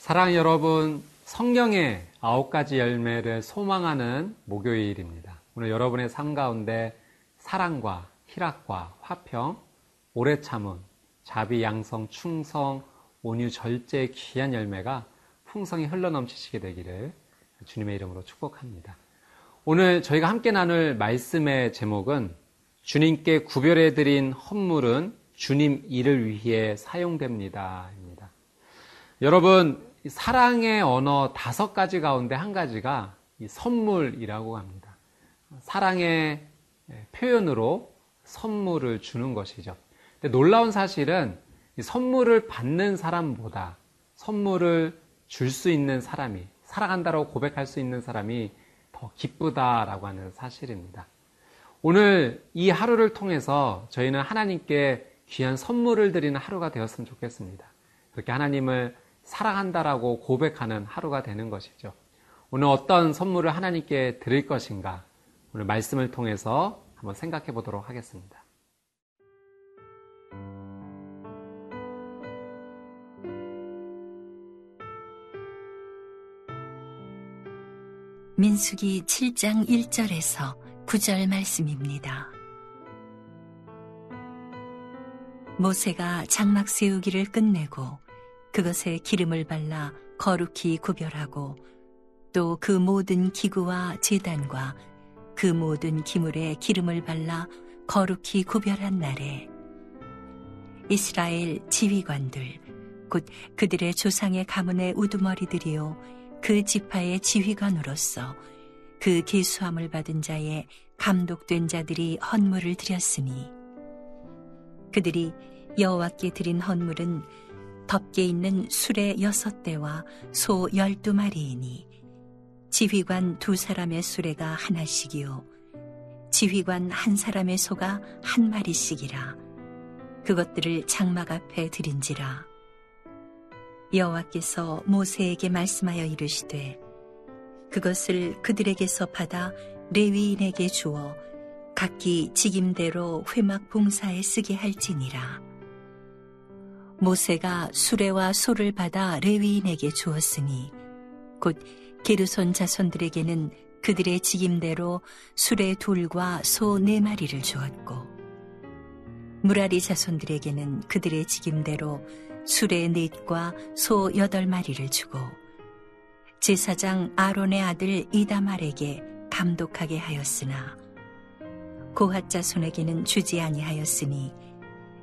사랑 여러분, 성경의 아홉 가지 열매를 소망하는 목요일입니다. 오늘 여러분의 삶 가운데 사랑과 희락과 화평, 오래 참음, 자비, 양성, 충성, 온유, 절제의 귀한 열매가 풍성히 흘러넘치시게 되기를 주님의 이름으로 축복합니다. 오늘 저희가 함께 나눌 말씀의 제목은 주님께 구별해드린 헌물은 주님 일을 위해 사용됩니다. 입니다. 여러분, 사랑의 언어 다섯 가지 가운데 한 가지가 선물이라고 합니다. 사랑의 표현으로 선물을 주는 것이죠. 놀라운 사실은 선물을 받는 사람보다 선물을 줄 수 있는 사람이 사랑한다고 고백할 수 있는 사람이 더 기쁘다라고 하는 사실입니다. 오늘 이 하루를 통해서 저희는 하나님께 귀한 선물을 드리는 하루가 되었으면 좋겠습니다. 그렇게 하나님을 사랑한다라고 고백하는 하루가 되는 것이죠. 오늘 어떤 선물을 하나님께 드릴 것인가 오늘 말씀을 통해서 한번 생각해 보도록 하겠습니다. 민수기 7장 1절에서 9절 말씀입니다. 모세가 장막 세우기를 끝내고 그것에 기름을 발라 거룩히 구별하고 또 그 모든 기구와 재단과 그 모든 기물에 기름을 발라 거룩히 구별한 날에 이스라엘 지휘관들 곧 그들의 조상의 가문의 우두머리들이요 그 지파의 지휘관으로서 그 계수함을 받은 자의 감독된 자들이 헌물을 드렸으니 그들이 여호와께 드린 헌물은 덮개 있는 수레 여섯 대와 소 열두 마리이니 지휘관 두 사람의 수레가 하나씩이요. 지휘관 한 사람의 소가 한 마리씩이라. 그것들을 장막 앞에 드린지라. 여호와께서 모세에게 말씀하여 이르시되 그것을 그들에게서 받아 레위인에게 주어 각기 직임대로 회막 봉사에 쓰게 할지니라 모세가 수레와 소를 받아 레위인에게 주었으니 곧 게르손 자손들에게는 그들의 직임대로 수레 둘과 소 네 마리를 주었고 무라리 자손들에게는 그들의 직임대로 수레 넷과 소 여덟 마리를 주고 제사장 아론의 아들 이다말에게 감독하게 하였으나 고핫 자손에게는 주지 아니하였으니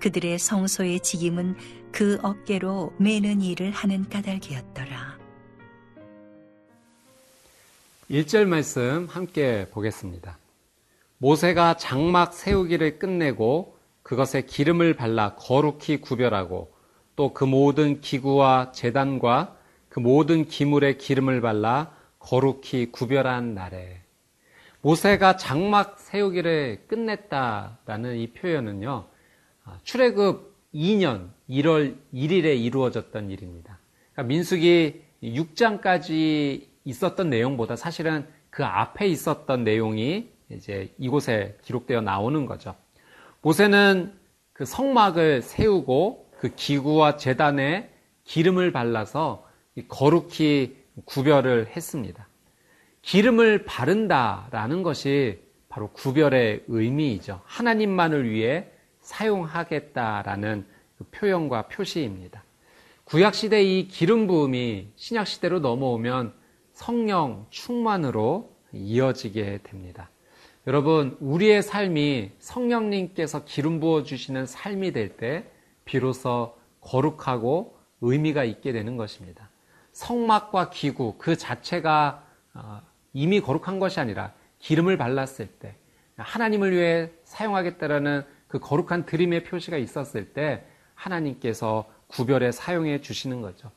그들의 성소의 직임은 그 어깨로 매는 일을 하는 까닭이었더라. 1절 말씀 함께 보겠습니다. 모세가 장막 세우기를 끝내고 그것에 기름을 발라 거룩히 구별하고 또 그 모든 기구와 재단과 그 모든 기물에 기름을 발라 거룩히 구별한 날에 모세가 장막 세우기를 끝냈다라는 이 표현은요. 아, 출애굽 2년 1월 1일에 이루어졌던 일입니다. 그러니까 민숙이 6장까지 있었던 내용보다 사실은 그 앞에 있었던 내용이 이제 이곳에 기록되어 나오는 거죠. 모세는 그 성막을 세우고 그 기구와 재단에 기름을 발라서 거룩히 구별을 했습니다. 기름을 바른다라는 것이 바로 구별의 의미이죠. 하나님만을 위해 사용하겠다라는 그 표현과 표시입니다. 구약시대 이 기름 부음이 신약시대로 넘어오면 성령 충만으로 이어지게 됩니다. 여러분, 우리의 삶이 성령님께서 기름 부어주시는 삶이 될 때 비로소 거룩하고 의미가 있게 되는 것입니다. 성막과 기구 그 자체가 어, 이미 거룩한 것이 아니라 기름을 발랐을 때 하나님을 위해 사용하겠다라는 그 거룩한 드림의 표시가 있었을 때 하나님께서 구별해 사용해 주시는 거죠.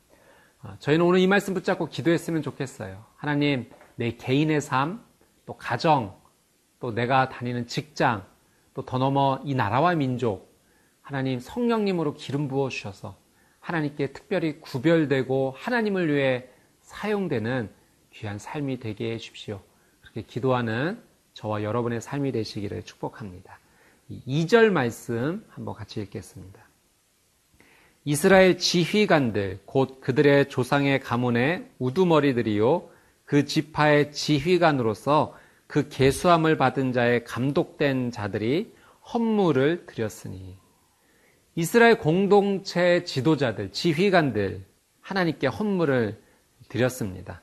어, 저희는 오늘 이 말씀 붙잡고 기도했으면 좋겠어요. 하나님, 내 개인의 삶, 또 가정, 또 내가 다니는 직장, 또 더 넘어 이 나라와 민족, 하나님 성령님으로 기름 부어 주셔서 하나님께 특별히 구별되고 하나님을 위해 사용되는 귀한 삶이 되게 해 주십시오. 그렇게 기도하는 저와 여러분의 삶이 되시기를 축복합니다. 2절 말씀 한번 같이 읽겠습니다. 이스라엘 지휘관들, 곧 그들의 조상의 가문의 우두머리들이요, 그 지파의 지휘관으로서 그 계수함을 받은 자의 감독된 자들이 헌물을 드렸으니 이스라엘 공동체 지도자들, 지휘관들 하나님께 헌물을 드렸습니다.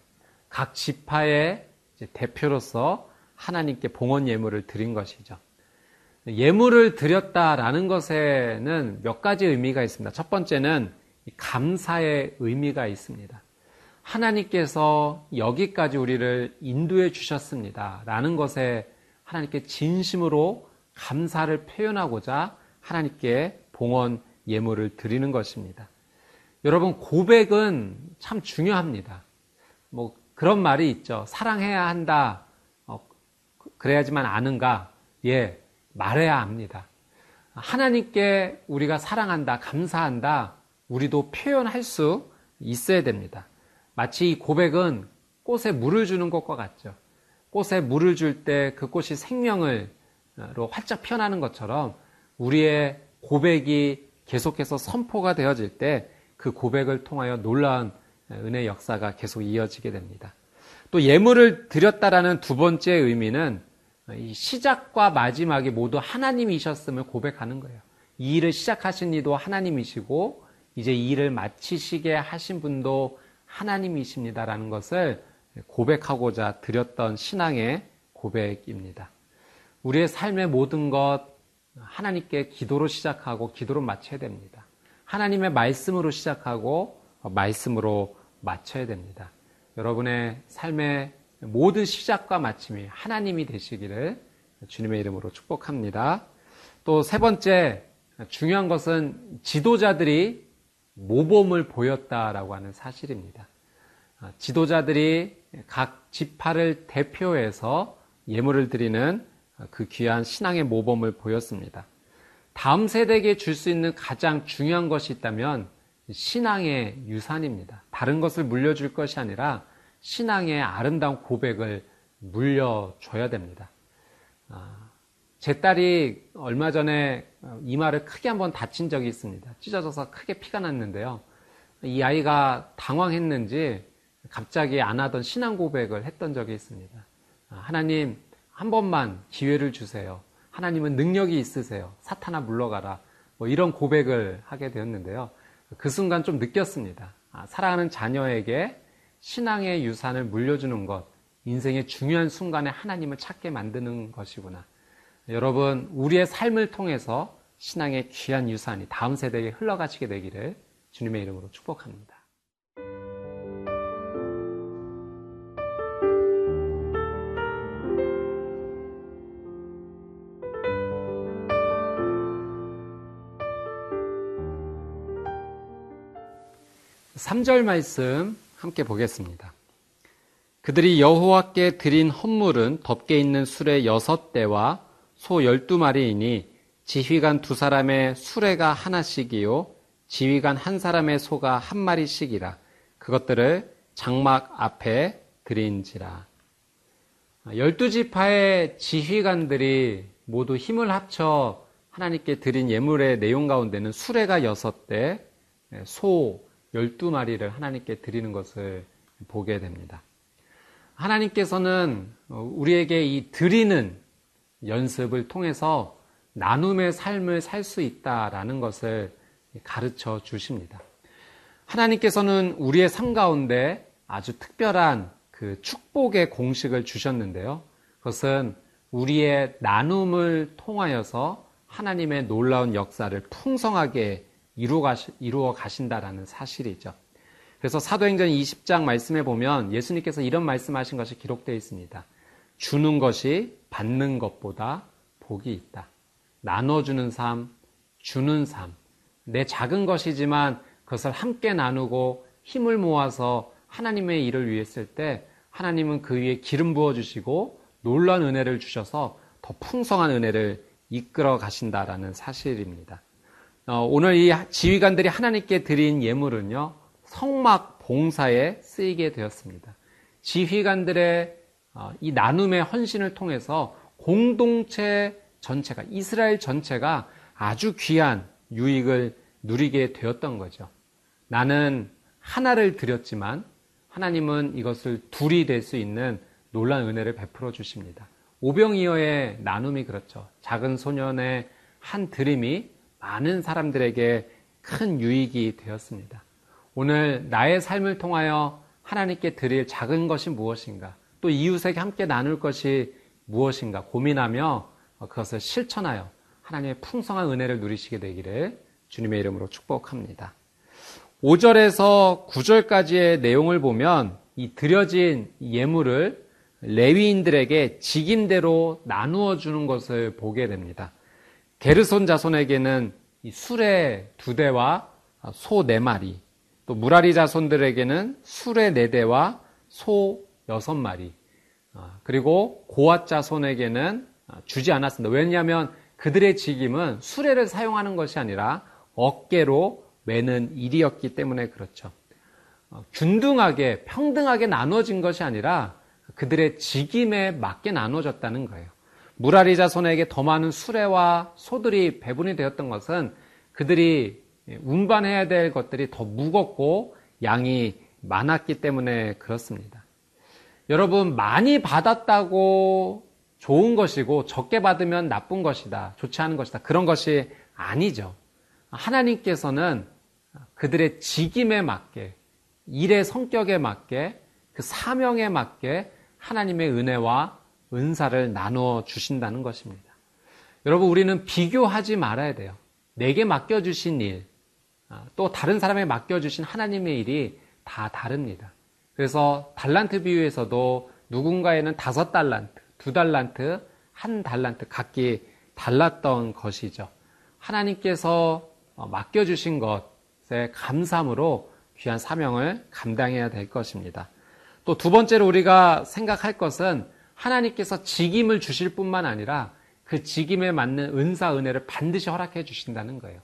각 지파의 대표로서 하나님께 봉헌 예물을 드린 것이죠. 예물을 드렸다라는 것에는 몇 가지 의미가 있습니다. 첫 번째는 감사의 의미가 있습니다. 하나님께서 여기까지 우리를 인도해 주셨습니다. 라는 것에 하나님께 진심으로 감사를 표현하고자 하나님께 봉헌 예물을 드리는 것입니다. 여러분, 고백은 참 중요합니다. 뭐, 그런 말이 있죠. 사랑해야 한다. 어, 그래야지만 아는가? 예, 말해야 합니다. 하나님께 우리가 사랑한다, 감사한다, 우리도 표현할 수 있어야 됩니다. 마치 이 고백은 꽃에 물을 주는 것과 같죠. 꽃에 물을 줄 때 그 꽃이 생명을로 활짝 피어나는 것처럼 우리의 고백이 계속해서 선포가 되어질 때 그 고백을 통하여 놀라운 은혜 역사가 계속 이어지게 됩니다. 또 예물을 드렸다라는 두 번째 의미는 이 시작과 마지막이 모두 하나님이셨음을 고백하는 거예요. 이 일을 시작하신 이도 하나님이시고 이제 이 일을 마치시게 하신 분도 하나님이십니다라는 것을 고백하고자 드렸던 신앙의 고백입니다. 우리의 삶의 모든 것 하나님께 기도로 시작하고 기도로 마쳐야 됩니다. 하나님의 말씀으로 시작하고 말씀으로 마쳐야 됩니다. 여러분의 삶의 모든 시작과 마침이 하나님이 되시기를 주님의 이름으로 축복합니다. 또 세 번째 중요한 것은 지도자들이 모범을 보였다라고 하는 사실입니다. 아, 지도자들이 각 지파를 대표해서 예물을 드리는 그 귀한 신앙의 모범을 보였습니다. 다음 세대에게 줄 수 있는 가장 중요한 것이 있다면 신앙의 유산입니다. 다른 것을 물려줄 것이 아니라 신앙의 아름다운 고백을 물려줘야 됩니다. 아, 제 딸이 얼마 전에 이마를 크게 한번 다친 적이 있습니다. 찢어져서 크게 피가 났는데요. 이 아이가 당황했는지 갑자기 안 하던 신앙 고백을 했던 적이 있습니다. 아, 하나님, 한 번만 기회를 주세요. 하나님은 능력이 있으세요. 사탄아 물러가라. 뭐 이런 고백을 하게 되었는데요. 그 순간 좀 느꼈습니다. 아, 사랑하는 자녀에게 신앙의 유산을 물려주는 것, 인생의 중요한 순간에 하나님을 찾게 만드는 것이구나. 여러분, 우리의 삶을 통해서 신앙의 귀한 유산이 다음 세대에 흘러가시게 되기를 주님의 이름으로 축복합니다. 삼절 말씀 함께 보겠습니다. 그들이 여호와께 드린 헌물은 덮개 있는 수레 여섯 대와 소 열두 마리이니 지휘관 두 사람의 수레가 하나씩이요 지휘관 한 사람의 소가 한 마리씩이라 그것들을 장막 앞에 드린지라. 열두 지파의 지휘관들이 모두 힘을 합쳐 하나님께 드린 예물의 내용 가운데는 수레가 여섯 대, 소 12마리를 하나님께 드리는 것을 보게 됩니다. 하나님께서는 우리에게 이 드리는 연습을 통해서 나눔의 삶을 살 수 있다라는 것을 가르쳐 주십니다. 하나님께서는 우리의 삶 가운데 아주 특별한 그 축복의 공식을 주셨는데요. 그것은 우리의 나눔을 통하여서 하나님의 놀라운 역사를 풍성하게 이루어 가신다라는 사실이죠. 그래서 사도행전 20장 말씀에 보면 예수님께서 이런 말씀하신 것이 기록되어 있습니다. 주는 것이 받는 것보다 복이 있다. 나눠주는 삶, 주는 삶. 내 작은 것이지만 그것을 함께 나누고 힘을 모아서 하나님의 일을 위해 쓸 때 하나님은 그 위에 기름 부어주시고 놀라운 은혜를 주셔서 더 풍성한 은혜를 이끌어 가신다라는 사실입니다. 어, 오늘 이 지휘관들이 하나님께 드린 예물은요, 성막 봉사에 쓰이게 되었습니다. 지휘관들의 어, 이 나눔의 헌신을 통해서 공동체 전체가, 이스라엘 전체가 아주 귀한 유익을 누리게 되었던 거죠. 나는 하나를 드렸지만 하나님은 이것을 둘이 될 수 있는 놀란 은혜를 베풀어 주십니다. 오병이어의 나눔이 그렇죠. 작은 소년의 한 드림이 많은 사람들에게 큰 유익이 되었습니다. 오늘 나의 삶을 통하여 하나님께 드릴 작은 것이 무엇인가, 또 이웃에게 함께 나눌 것이 무엇인가 고민하며 그것을 실천하여 하나님의 풍성한 은혜를 누리시게 되기를 주님의 이름으로 축복합니다. 5절에서 9절까지의 내용을 보면 이 드려진 예물을 레위인들에게 직임대로 나누어 주는 것을 보게 됩니다. 게르손 자손에게는 수레 두 대와 소 네 마리, 또 무라리 자손들에게는 수레 네 대와 소 여섯 마리, 아, 그리고 고앗 자손에게는 주지 않았습니다. 왜냐하면 그들의 직임은 수레를 사용하는 것이 아니라 어깨로 매는 일이었기 때문에 그렇죠. 어, 균등하게 평등하게 나눠진 것이 아니라 그들의 직임에 맞게 나눠졌다는 거예요. 무라리 자손에게 더 많은 수레와 소들이 배분이 되었던 것은 그들이 운반해야 될 것들이 더 무겁고 양이 많았기 때문에 그렇습니다. 여러분, 많이 받았다고 좋은 것이고 적게 받으면 나쁜 것이다. 좋지 않은 것이다. 그런 것이 아니죠. 하나님께서는 그들의 직임에 맞게, 일의 성격에 맞게, 그 사명에 맞게 하나님의 은혜와 은사를 나누어 주신다는 것입니다. 여러분, 우리는 비교하지 말아야 돼요. 내게 맡겨주신 일, 아, 또 다른 사람에 맡겨주신 하나님의 일이 다 다릅니다. 그래서 달란트 비유에서도 누군가에는 다섯 달란트, 두 달란트, 한 달란트 각기 달랐던 것이죠. 하나님께서 어, 맡겨주신 것에 감사함으로 귀한 사명을 감당해야 될 것입니다. 또 두 번째로 우리가 생각할 것은 하나님께서 직임을 주실 뿐만 아니라 그 직임에 맞는 은사 은혜를 반드시 허락해 주신다는 거예요.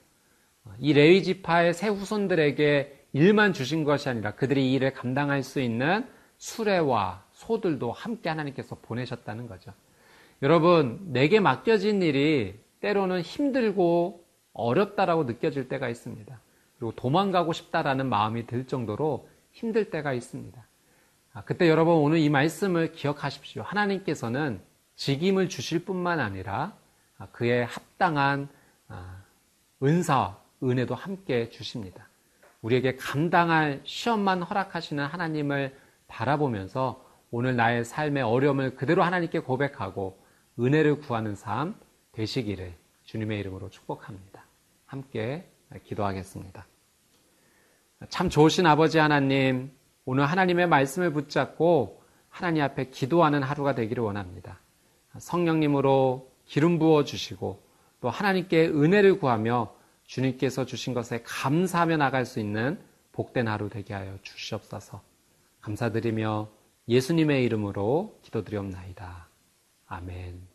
이 레위 지파의 새 후손들에게 일만 주신 것이 아니라 그들이 이 일을 감당할 수 있는 수레와 소들도 함께 하나님께서 보내셨다는 거죠. 여러분, 내게 맡겨진 일이 때로는 힘들고 어렵다라고 느껴질 때가 있습니다. 그리고 도망가고 싶다라는 마음이 들 정도로 힘들 때가 있습니다. 아, 그때 여러분 오늘 이 말씀을 기억하십시오. 하나님께서는 직임을 주실 뿐만 아니라 아, 그에 합당한 아, 은사, 은혜도 함께 주십니다. 우리에게 감당할 시험만 허락하시는 하나님을 바라보면서 오늘 나의 삶의 어려움을 그대로 하나님께 고백하고 은혜를 구하는 삶 되시기를 주님의 이름으로 축복합니다. 함께 기도하겠습니다. 참 좋으신 아버지 하나님, 오늘 하나님의 말씀을 붙잡고 하나님 앞에 기도하는 하루가 되기를 원합니다. 성령님으로 기름 부어 주시고 또 하나님께 은혜를 구하며 주님께서 주신 것에 감사하며 나갈 수 있는 복된 하루 되게 하여 주시옵소서. 감사드리며 예수님의 이름으로 기도드리옵나이다. 아멘.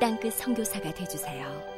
땅끝 성교사가 되주세요